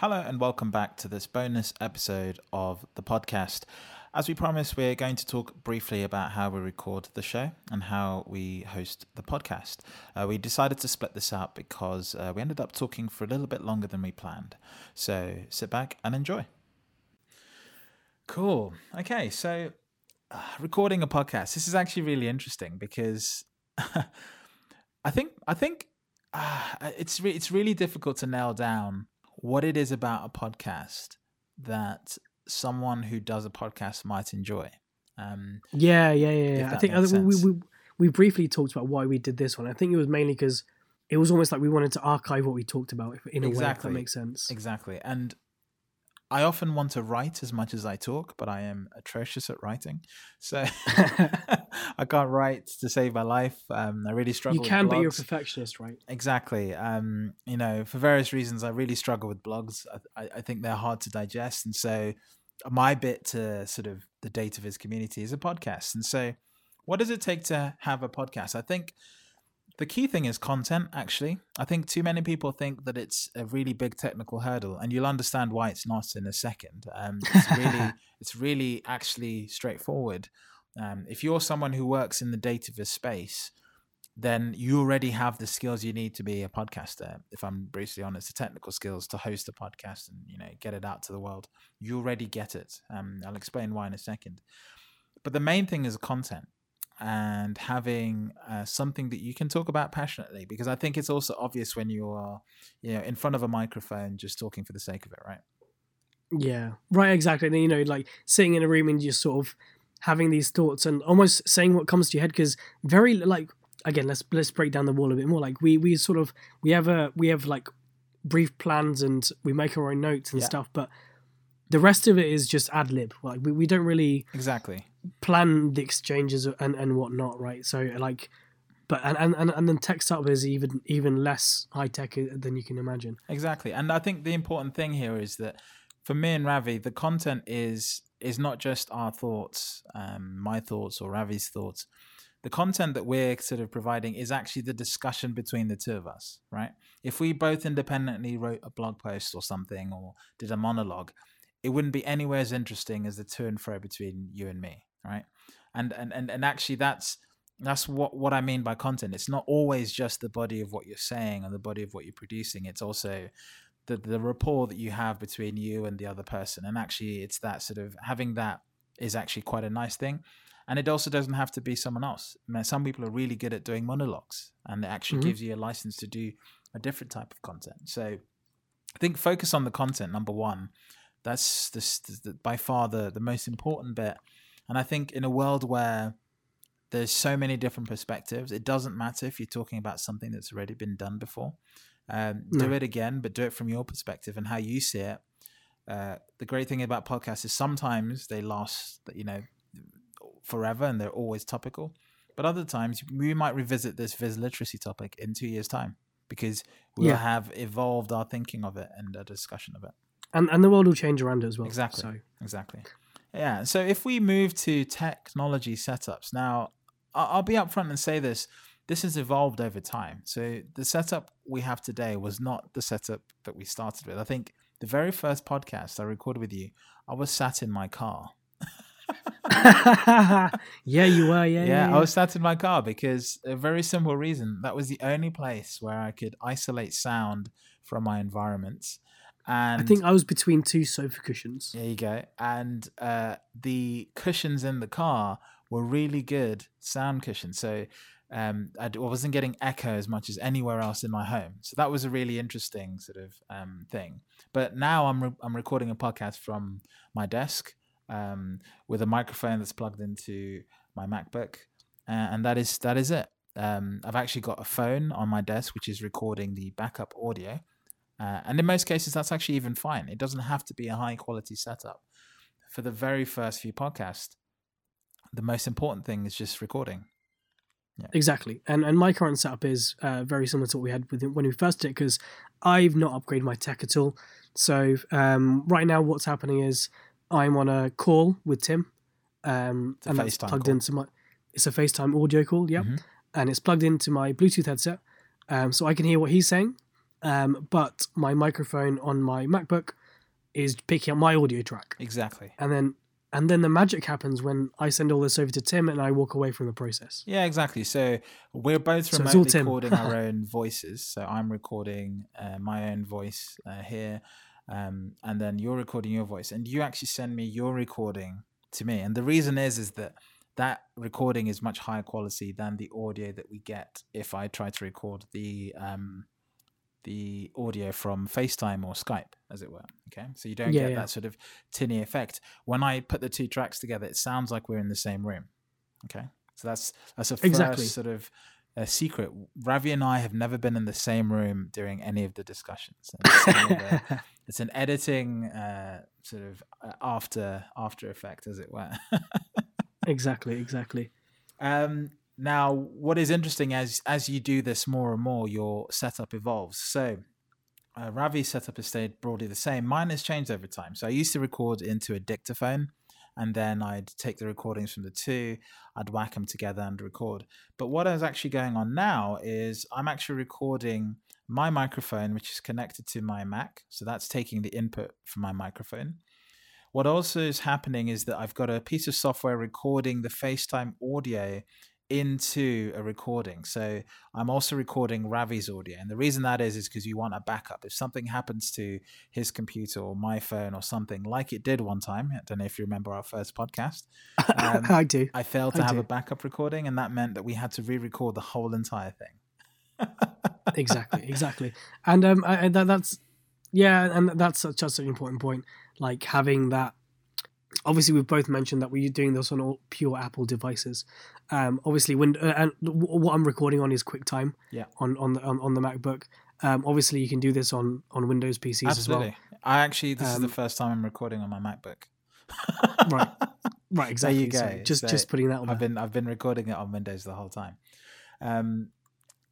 Hello, and welcome back to this bonus episode of the podcast. As we promised, we're going to talk briefly about how we record the show and how we host the podcast. Uh, we decided to split this out because uh, we ended up talking for a little bit longer than we planned. So sit back and enjoy. Cool. Okay, so uh, recording a podcast. This is actually really interesting because I think I think uh, it's re- it's really difficult to nail down what it is about a podcast that someone who does a podcast might enjoy. Um, yeah, yeah, yeah. yeah. I think, I think we, we we briefly talked about why we did this one. I think it was mainly because it was almost like we wanted to archive what we talked about in a exactly. way. If that makes sense. Exactly, and I often want to write as much as I talk, but I am atrocious at writing. So I can't write to save my life. Um, I really struggle. You can, but you're a perfectionist, right? Exactly. Um, you know, for various reasons, I really struggle with blogs. I, I think they're hard to digest, and so my bit to sort of the data viz community is a podcast. And so, what does it take to have a podcast? I think the key thing is content actually. I think too many people think that it's a really big technical hurdle and you'll understand why it's not in a second. Um, it's really it's really actually straightforward. Um, if you're someone who works in the data space then you already have the skills you need to be a podcaster. If i'm brutally honest the technical skills to host a podcast and you know get it out to the world you already get it. Um, i'll explain why in a second. But the main thing is content and having uh, something that you can talk about passionately because i think it's also obvious when you are you know in front of a microphone just talking for the sake of it right? Yeah. Right exactly. And you know like sitting in a room and just sort of having these thoughts and almost saying what comes to your head because very like again let's let's break down the wall a bit more. Like we we sort of we have a we have like brief plans and we make our own notes and yeah. stuff but the rest of it is just ad lib. Like we, we don't really exactly plan the exchanges and and whatnot, right? So like, but and and and then tech startup is even even less high tech than you can imagine. Exactly, and I think the important thing here is that for me and Ravi, the content is is not just our thoughts, um, my thoughts or Ravi's thoughts. The content that we're sort of providing is actually the discussion between the two of us, right? If we both independently wrote a blog post or something or did a monologue, it wouldn't be anywhere as interesting as the to and fro between you and me, right? And and and, and actually that's that's what what I mean by content. It's not always just the body of what you're saying or the body of what you're producing. It's also the the rapport that you have between you and the other person. And actually, it's that sort of having that is actually quite a nice thing. And it also doesn't have to be someone else. I mean, some people are really good at doing monologues, and it actually mm-hmm. gives you a license to do a different type of content. So I think focus on the content number one, that's the, by far the, the most important bit. And I think in a world where there's so many different perspectives, it doesn't matter if you're talking about something that's already been done before. Um, no. Do it again, but do it from your perspective and how you see it. Uh, the great thing about podcasts is sometimes they last, you know, forever and they're always topical. But other times we might revisit this viz literacy topic in two years' time because we'll yeah. have evolved our thinking of it and a discussion of it and and the world will change around it as well. Exactly. So. Exactly. Yeah. So if we move to technology setups now, I'll be upfront and say this: this has evolved over time. So the setup we have today was not the setup that we started with. I think the very first podcast I recorded with you, I was sat in my car. yeah, you were. Yeah, yeah, yeah, I was sat in my car because a very simple reason. That was the only place where I could isolate sound from my environment and I think I was between two sofa cushions. There you go. And uh, the cushions in the car were really good sound cushions. So um, I wasn't getting echo as much as anywhere else in my home. So that was a really interesting sort of um, thing. But now I'm re- I'm recording a podcast from my desk um, with a microphone that's plugged into my MacBook, uh, and that is that is it. Um, I've actually got a phone on my desk which is recording the backup audio. Uh, and in most cases, that's actually even fine. It doesn't have to be a high quality setup. For the very first few podcasts, the most important thing is just recording. Yeah. Exactly, and and my current setup is uh, very similar to what we had with when we first did because I've not upgraded my tech at all. So um, right now, what's happening is I'm on a call with Tim, um, and that's plugged call. into my. It's a FaceTime audio call, yeah, mm-hmm. and it's plugged into my Bluetooth headset, um, so I can hear what he's saying, um, but my microphone on my MacBook is picking up my audio track, Exactly. and then and then the magic happens when I send all this over to Tim and I walk away from the process. Yeah, exactly. So we're both remotely recording our own voices. So I'm recording uh, my own voice uh, here, um, and then you're recording your voice, and you actually send me your recording to me. And the reason is, is that that recording is much higher quality than the audio that we get if I try to record the um, the audio from FaceTime or Skype, as it were. Okay, so you don't Yeah, get yeah. that sort of tinny effect. When I put the two tracks together, it sounds like we're in the same room. Okay, so that's that's a first Exactly. sort of a secret. Ravi and I have never been in the same room during any of the discussions. It's, kind a- it's an editing uh, sort of uh, after after effect, as it were. exactly, exactly. Um, now, what is interesting as as you do this more and more, your setup evolves. So, uh, Ravi's setup has stayed broadly the same. Mine has changed over time. So, I used to record into a dictaphone, and then I'd take the recordings from the two, I'd whack them together and record. But what is actually going on now is I'm actually recording my microphone, which is connected to my Mac. So, that's taking the input from my microphone. What also is happening is that I've got a piece of software recording the FaceTime audio into a recording. So I'm also recording Ravi's audio. And the reason that is, is because you want a backup. If something happens to his computer or my phone or something, like it did one time, I don't know if you remember our first podcast, Um, I do. I failed to I have do. a backup recording. And that meant that we had to re record the whole entire thing. exactly, exactly. And um, I, that, that's yeah, and that's such, such an important point. Like having that. Obviously, we've both mentioned that we're doing this on all pure Apple devices. Um, obviously, when uh, and w- what I'm recording on is QuickTime. Yeah. On on the on, on the MacBook. Um, obviously, you can do this on on Windows PCs Absolutely. As well. I actually, this is the Um, first time I'm recording on my MacBook. Right. Right. Exactly. you So go. just So just putting that on. I've there. been I've been recording it on Windows the whole time. Um,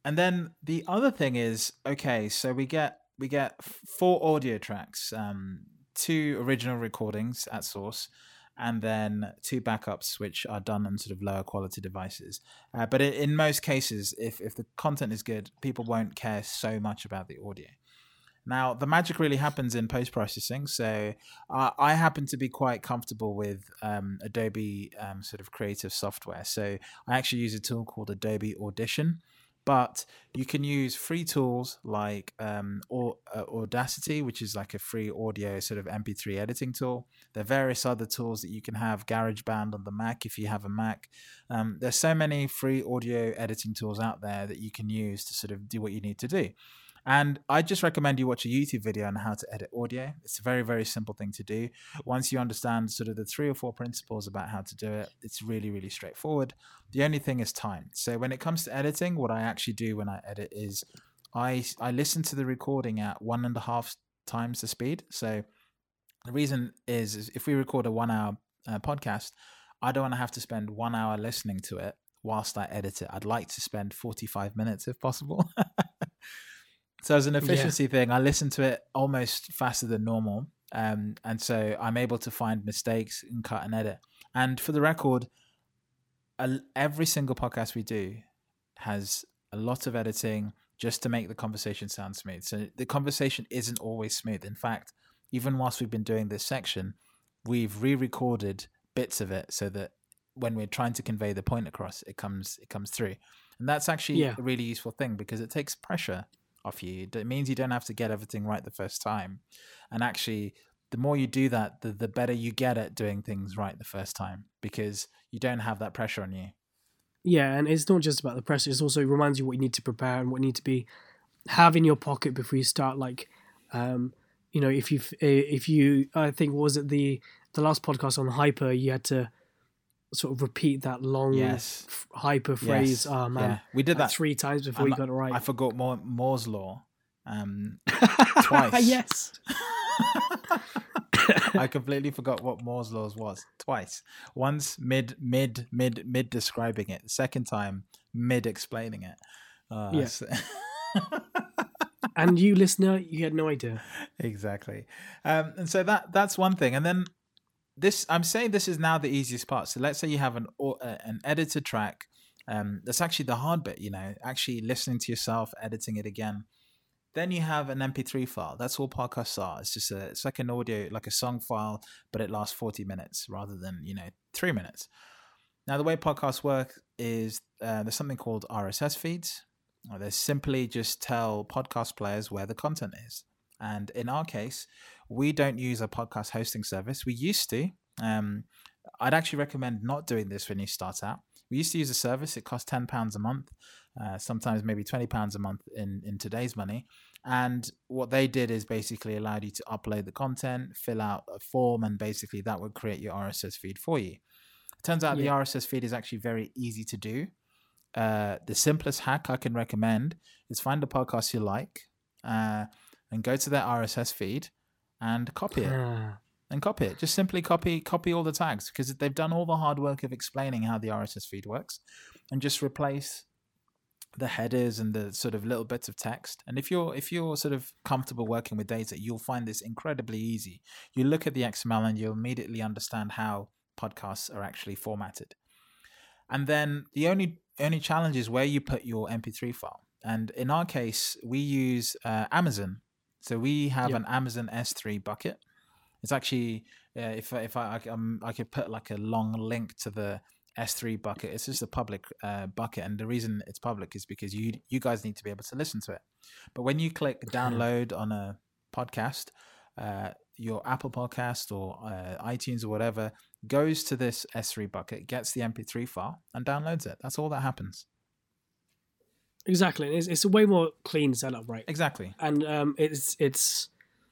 and then the other thing is okay, so we get we get four audio tracks, um, two original recordings at source, and then two backups which are done on sort of lower quality devices. Uh, but in, most cases, if if the content is good, people won't care so much about the audio. Now, the magic really happens in post processing. So, uh, I happen to be quite comfortable with um, Adobe um, sort of creative software. So, I actually use a tool called Adobe Audition. But you can use free tools like um, or, uh, Audacity, which is like a free audio sort of MP3 editing tool. There are various other tools that you can have, GarageBand on the Mac if you have a Mac. Um, there's so many free audio editing tools out there that you can use to sort of do what you need to do. And I just recommend you watch a YouTube video on how to edit audio. It's a very, very simple thing to do. Once you understand sort of the three or four principles about how to do it, it's really, really straightforward. The only thing is time. So when it comes to editing, what I actually do when I edit is I I listen to the recording at one and a half times the speed. So the reason is, is if we record a one hour uh, podcast, I don't want to have to spend one hour listening to it whilst I edit it. I'd like to spend 45 minutes if possible. so as an efficiency thing, I listen to it almost faster than normal. Um, and so I'm able to find mistakes and cut and edit. And for the record, a- every single podcast we do has a lot of editing just to make the conversation sound smooth. So the conversation isn't always smooth. In fact, even whilst we've been doing this section, we've re-recorded bits of it so that when we're trying to convey the point across, it comes it comes through. And that's actually Yeah. a really useful thing because it takes pressure off you. It means you don't have to get everything right the first time. And actually, the more you do that, the, the better you get at doing things right the first time because you don't have that pressure on you. Yeah, and it's not just about the pressure. It also reminds you what you need to prepare and what you need to be have in your pocket before you start. Like, um, you know, if you if you, I think was it the the last podcast on hyper, you had to sort of repeat that long Yes. f- hyper phrase. Yes. Oh man, Yeah, we did like that. three times before And you got it right. I forgot Moore, Moore's law um, twice. yes. I completely forgot what Moore's laws was twice. Once mid mid mid mid describing it. Second time mid explaining it. Uh, Yeah. s- And you listener, you had no idea. exactly. Um, and so that that's one thing. And then this, I'm saying this is now the easiest part. So let's say you have an uh, an editor track. Um, that's actually the hard bit. You know, actually listening to yourself, editing it again. Then you have an MP3 file. That's all podcasts are. It's just a, it's like an audio, like a song file, but it lasts 40 minutes rather than, you know, three minutes. Now, the way podcasts work is uh, there's something called RSS feeds. They simply just tell podcast players where the content is. And in our case, we don't use a podcast hosting service. We used to. Um, I'd actually recommend not doing this when you start out. We used to use a service. It cost ten pounds a month, uh, sometimes maybe twenty pounds a month in in today's money. And what they did is basically allowed you to upload the content, fill out a form, and basically that would create your RSS feed for you. It turns out yeah. the RSS feed is actually very easy to do. Uh, the simplest hack I can recommend is find a podcast you like uh, and go to their RSS feed and copy it. Ah and copy it. Just simply copy copy all the tags because they've done all the hard work of explaining how the RSS feed works, and just replace the headers and the sort of little bits of text. And if you're if you're sort of comfortable working with data, you'll find this incredibly easy. You look at the XML and you'll immediately understand how podcasts are actually formatted. And then the only only challenge is where you put your MP3 file. And in our case, we use uh, Amazon. So we have yep. an Amazon S3 bucket it's actually uh, if if I I, um, I could put like a long link to the S3 bucket. It's just a public uh, bucket, and the reason it's public is because you you guys need to be able to listen to it. But when you click download on a podcast, uh, your Apple Podcast or uh, iTunes or whatever goes to this S3 bucket, gets the MP3 file, and downloads it. That's all that happens. Exactly, it's, it's a way more clean setup, right? Exactly, and um, it's it's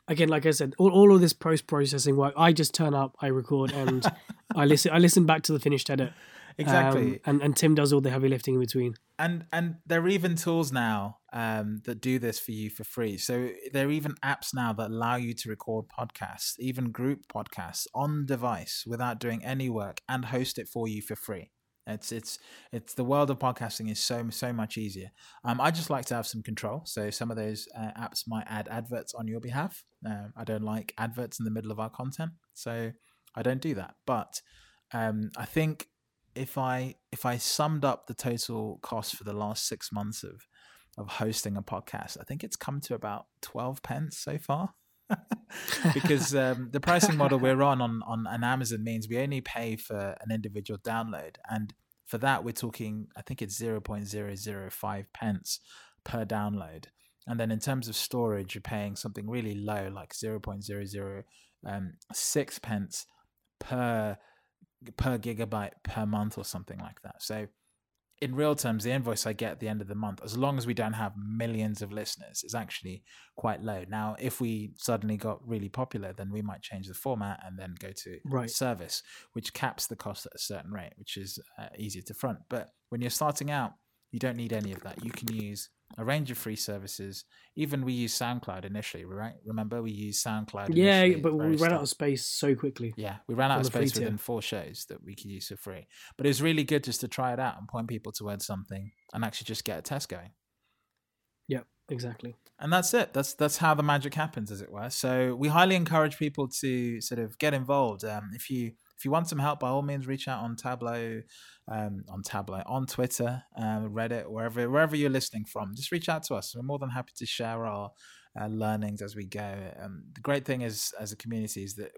again, like I said, all, all of this post processing work, I just turn up, I record, and I listen. I listen back to the finished edit. Exactly. Um, and and Tim does all the heavy lifting in between. And and there are even tools now um, that do this for you for free. So there are even apps now that allow you to record podcasts, even group podcasts on device without doing any work, and host it for you for free. It's it's it's the world of podcasting is so so much easier. Um, I just like to have some control, so some of those uh, apps might add adverts on your behalf. Um, I don't like adverts in the middle of our content, so I don't do that. But um, I think if I if I summed up the total cost for the last six months of of hosting a podcast, I think it's come to about twelve pence so far. Because um, the pricing model we're on, on on Amazon means we only pay for an individual download, and for that we're talking, I think it's zero point zero zero five pence per download. And then in terms of storage, you're paying something really low, like zero point zero zero um, pence per per gigabyte per month or something like that. So in real terms, the invoice I get at the end of the month, as long as we don't have millions of listeners, is actually quite low. Now, if we suddenly got really popular, then we might change the format and then go to right. service, which caps the cost at a certain rate, which is uh, easier to front. But when you're starting out, you don't need any of that. You can use a range of free services. Even we use SoundCloud initially, right? Remember we used SoundCloud. Yeah, but we ran out of space so quickly. Yeah, we ran out of space within four shows that we could use for free. But it was really good just to try it out and point people towards something and actually just get a test going. Yep, exactly. And that's it. That's that's how the magic happens, as it were. So we highly encourage people to sort of get involved. Um, if you if you want some help, by all means, reach out on Tableau, um, on Tableau, on Twitter, um, Reddit, wherever wherever you're listening from. Just reach out to us. We're more than happy to share our uh, learnings as we go. Um, the great thing is, as a community, is that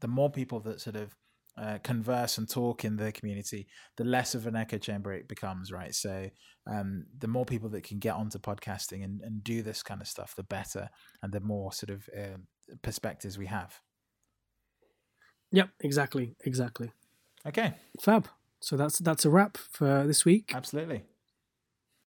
the more people that sort of uh, converse and talk in the community, the less of an echo chamber it becomes, right? So, um, the more people that can get onto podcasting and, and do this kind of stuff, the better, and the more sort of uh, perspectives we have. Yep, exactly, exactly. Okay. Fab. So that's that's a wrap for this week. Absolutely.